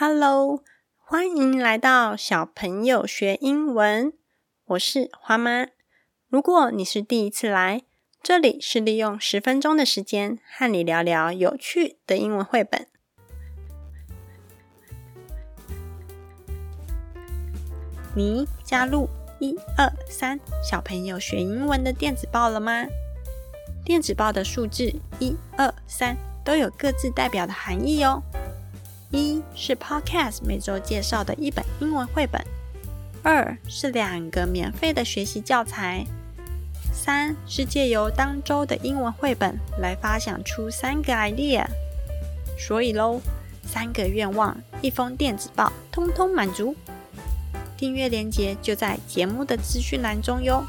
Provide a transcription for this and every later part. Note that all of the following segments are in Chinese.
Hello，欢迎来到小朋友学英文。我是花妈。如果你是第一次来，这里是利用十分钟的时间和你聊聊有趣的英文绘本。你加入一二三小朋友学英文的电子报了吗？电子报的数字一二三都有各自代表的含义哦。一是 Podcast 每周介绍的一本英文绘本，二是两个免费的学习教材，三是借由当周的英文绘本来发想出三个 idea。所以喽，三个愿望，一封电子报，通通满足。订阅链接就在节目的资讯栏中哟。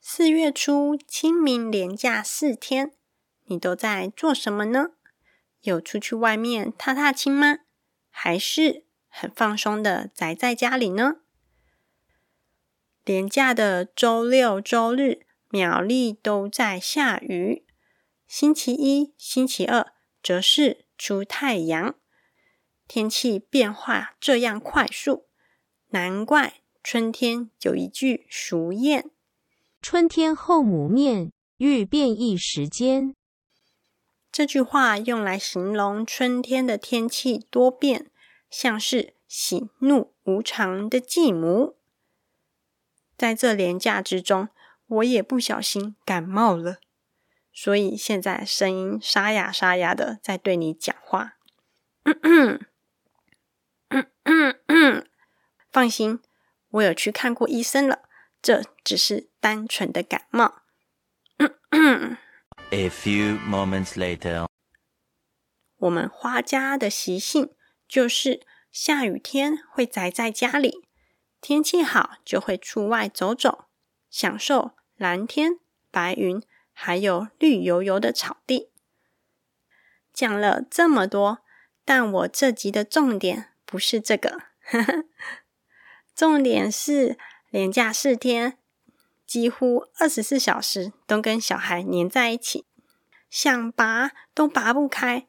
四月初，清明连假四天。你都在做什么呢？有出去外面踏踏青吗？还是很放松的宅在家里呢？连假的周六、周日，苗栗都在下雨。星期一、星期二则是出太阳。天气变化这样快速，难怪春天有一句俗谚：“春天后母面，遇变异时间。”这句话用来形容春天的天气多变，像是喜怒无常的继母。在这廉价之中，我也不小心感冒了，所以现在声音沙哑沙哑的在对你讲话。放心，我有去看过医生了，这只是单纯的感冒。A few moments later，我们花家的习性就是下雨天会宅在家里，天气好就会出外走走，享受蓝天白云，还有绿油油的草地。讲了这么多，但我这集的重点不是这个，重点是连假四天。几乎二十四小时都跟小孩黏在一起，想拔都拔不开。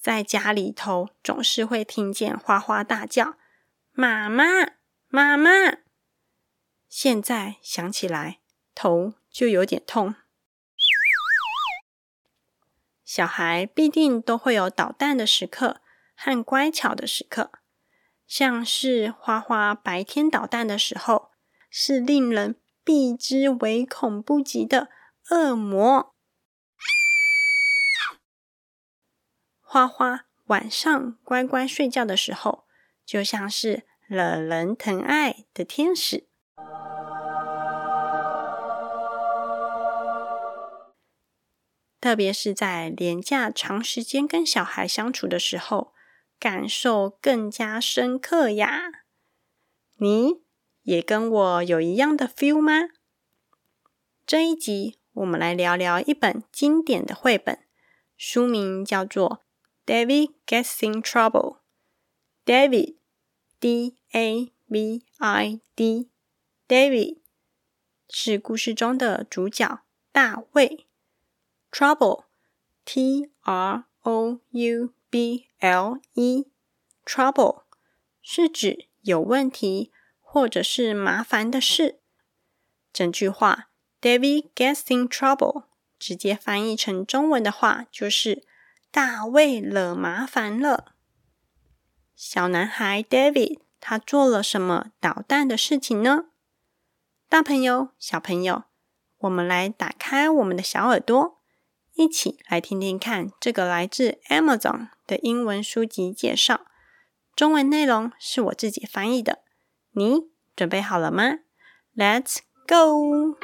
在家里头总是会听见花花大叫：“妈妈，妈妈！”现在想起来，头就有点痛。小孩必定都会有捣蛋的时刻和乖巧的时刻，像是花花白天捣蛋的时候，是令人。避之唯恐不及的恶魔花花，晚上乖乖睡觉的时候，就像是惹人疼爱的天使。特别是在廉价长时间跟小孩相处的时候，感受更加深刻呀。你？也跟我有一样的 feel 吗？这一集我们来聊聊一本经典的绘本，书名叫做《David Gets in Trouble》。David，D A V I D，David 是故事中的主角大卫。Trouble，T R O U B L E，Trouble 是指有问题。或者是麻烦的事。整句话，David gets in trouble，直接翻译成中文的话就是大卫惹麻烦了。小男孩 David 他做了什么捣蛋的事情呢？大朋友、小朋友，我们来打开我们的小耳朵，一起来听听看这个来自 Amazon 的英文书籍介绍。中文内容是我自己翻译的。你准备好了吗？Let's go！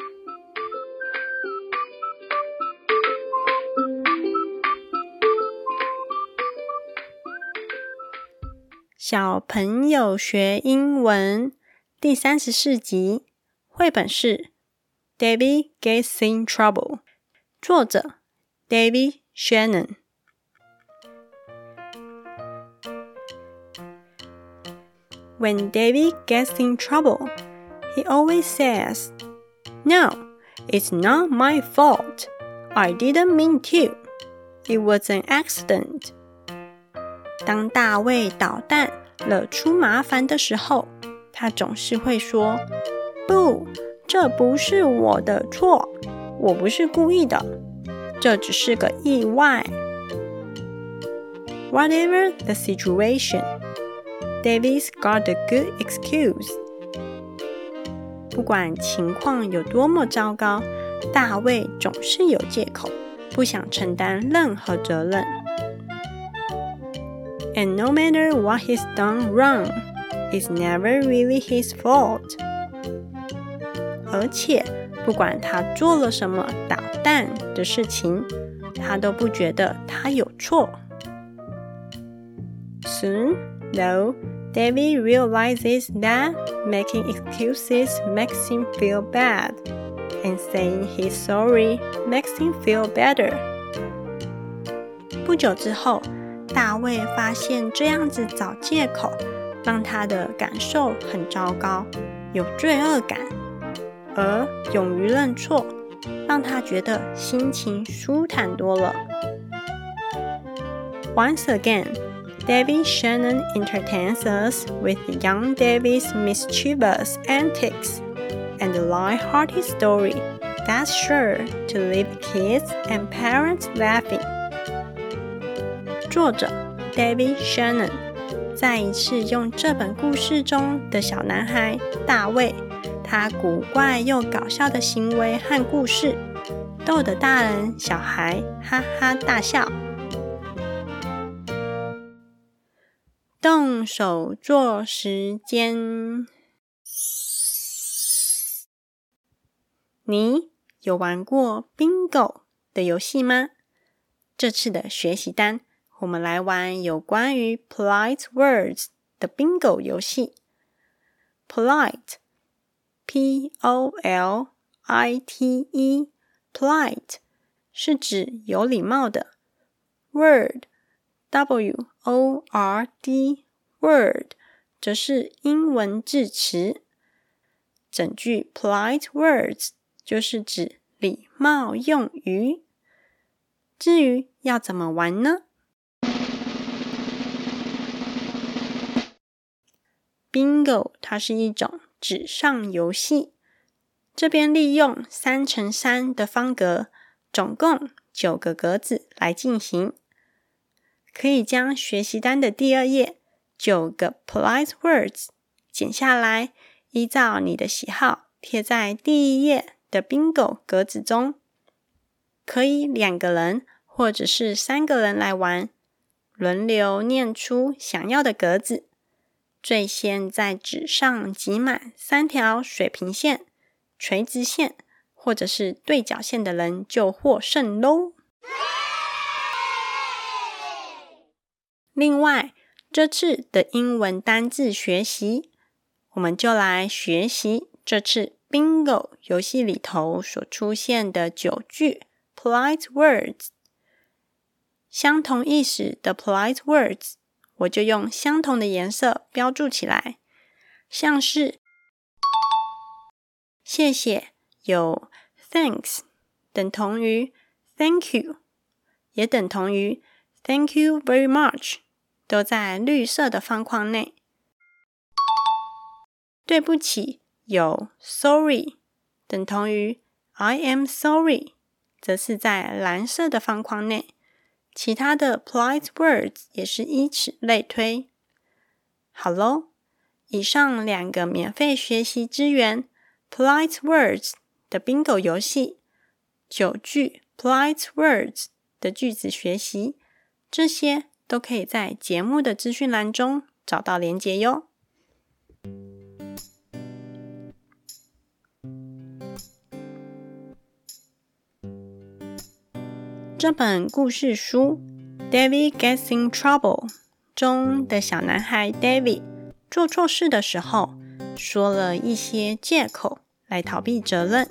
小朋友学英文第三十四集，绘本是《David Gets in Trouble》，作者 David Shannon。When David gets in trouble, he always says, No, it's not my fault. I didn't mean to. It was an accident. 当大卫捣蛋惹出麻烦的时候，他总是会说：“不，这不是我的错，我不是故意的，这只是个意外。” Whatever the situation, David's got a good excuse. 不管情况有多么糟糕，大卫总是有借口，不想承担任何责任。And no matter what he's done wrong, it's never really his fault. 而且，不管他做了什么捣蛋的事情，他都不觉得他有错。Soon, though, David realizes that making excuses makes him feel bad, and saying he's sorry makes him feel better. 不久之后，大卫发现这样子找借口，让他的感受很糟糕，有罪恶感；而勇于认错，让他觉得心情舒坦多了。Once again. David Shannon entertains us with young David's mischievous antics and a light-hearted story that's sure to leave kids and parents laughing. 作者 David Shannon 再一次用这本故事中的小男孩大卫，他古怪又搞笑的行为和故事，逗得大人小孩哈哈大笑。 动手做时间。你有玩过 Bingo 的游戏吗？这次的学习单，我们来玩有关于 Polite Words 的 Bingo 游戏。Polite，P-O-L-I-T-E，Polite 是指有礼貌的。Word。W O R D word 则是英文字词。整句 polite words 就是指礼貌用语。至于要怎么玩呢？Bingo 它是一种纸上游戏，这边利用三乘三的方格，总共九个格子来进行。可以将学习单的第二页九个 polite words 剪下来，依照你的喜好贴在第一页的 bingo 格子中。可以两个人或者是三个人来玩，轮流念出想要的格子。最先在纸上挤满三条水平线、垂直线或者是对角线的人就获胜喽！另外，这次的英文单字学习，我们就来学习这次 Bingo 游戏里头所出现的九句 polite words。相同意思的 polite words，我就用相同的颜色标注起来，像是谢谢有 thanks 等同于 thank you，也等同于 thank you very much。都在绿色的方框内。对不起，有 sorry 等同于 I am sorry，则是在蓝色的方框内。其他的 polite words 也是依此类推。好喽，以上两个免费学习资源 polite words 的 bingo 游戏，九句 polite words 的句子学习，这些。都可以在节目的资讯栏中找到连结哟。这本故事书《David Gets in Trouble》中的小男孩 David 做错事的时候，说了一些借口来逃避责任，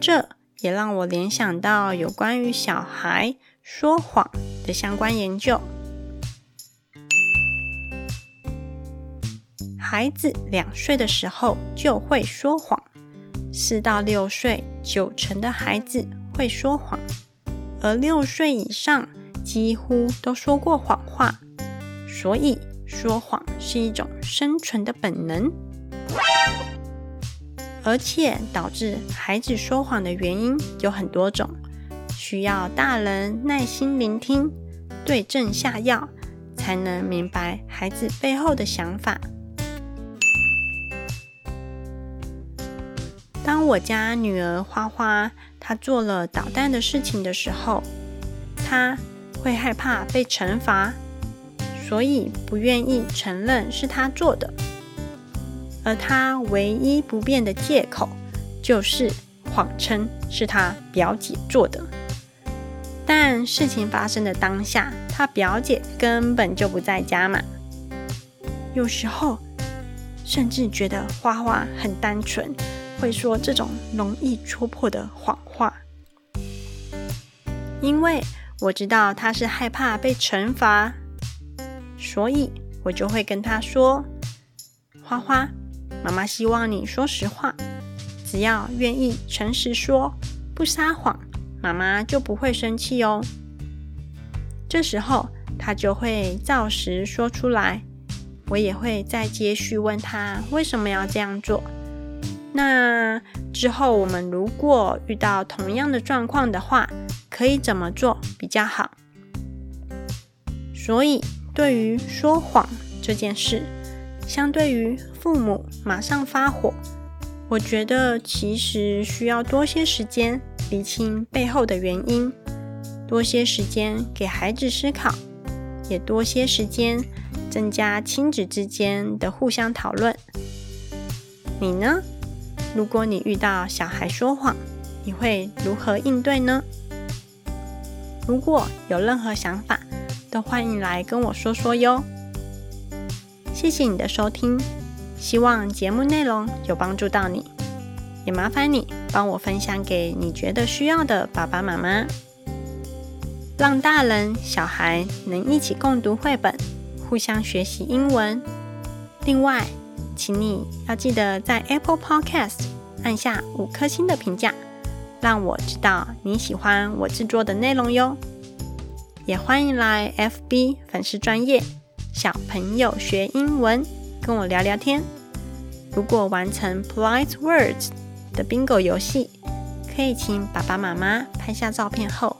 这也让我联想到有关于小孩说谎的相关研究。孩子两岁的时候就会说谎，四到六岁九成的孩子会说谎，而六岁以上几乎都说过谎话，所以说谎是一种生存的本能。而且导致孩子说谎的原因有很多种，需要大人耐心聆听，对症下药，才能明白孩子背后的想法。当我家女儿花花她做了捣蛋的事情的时候，她会害怕被惩罚，所以不愿意承认是她做的。而她唯一不变的借口，就是谎称是他表姐做的。但事情发生的当下，他表姐根本就不在家嘛。有时候，甚至觉得花花很单纯，会说这种容易戳破的谎话。因为我知道他是害怕被惩罚，所以我就会跟他说：“花花。”妈妈希望你说实话，只要愿意诚实说，不撒谎，妈妈就不会生气哦。这时候他就会照实说出来，我也会再接续问他为什么要这样做。那之后我们如果遇到同样的状况的话，可以怎么做比较好？所以对于说谎这件事，相对于父母马上发火，我觉得其实需要多些时间理清背后的原因，多些时间给孩子思考，也多些时间增加亲子之间的互相讨论。你呢？如果你遇到小孩说谎，你会如何应对呢？如果有任何想法，都欢迎来跟我说说哟。谢谢你的收听，希望节目内容有帮助到你，也麻烦你帮我分享给你觉得需要的爸爸妈妈，让大人小孩能一起共读绘本，互相学习英文。另外，请你要记得在 Apple Podcast 按下五颗星的评价，让我知道你喜欢我制作的内容哟。也欢迎来 FB 粉丝专业。小朋友学英文，跟我聊聊天。如果完成 Polite Words 的 Bingo 游戏，可以请爸爸妈妈拍下照片后，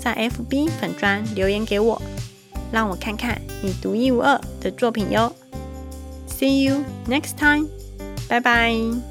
在 FB 粉砖留言给我，让我看看你独一无二的作品哟。See you next time，拜拜。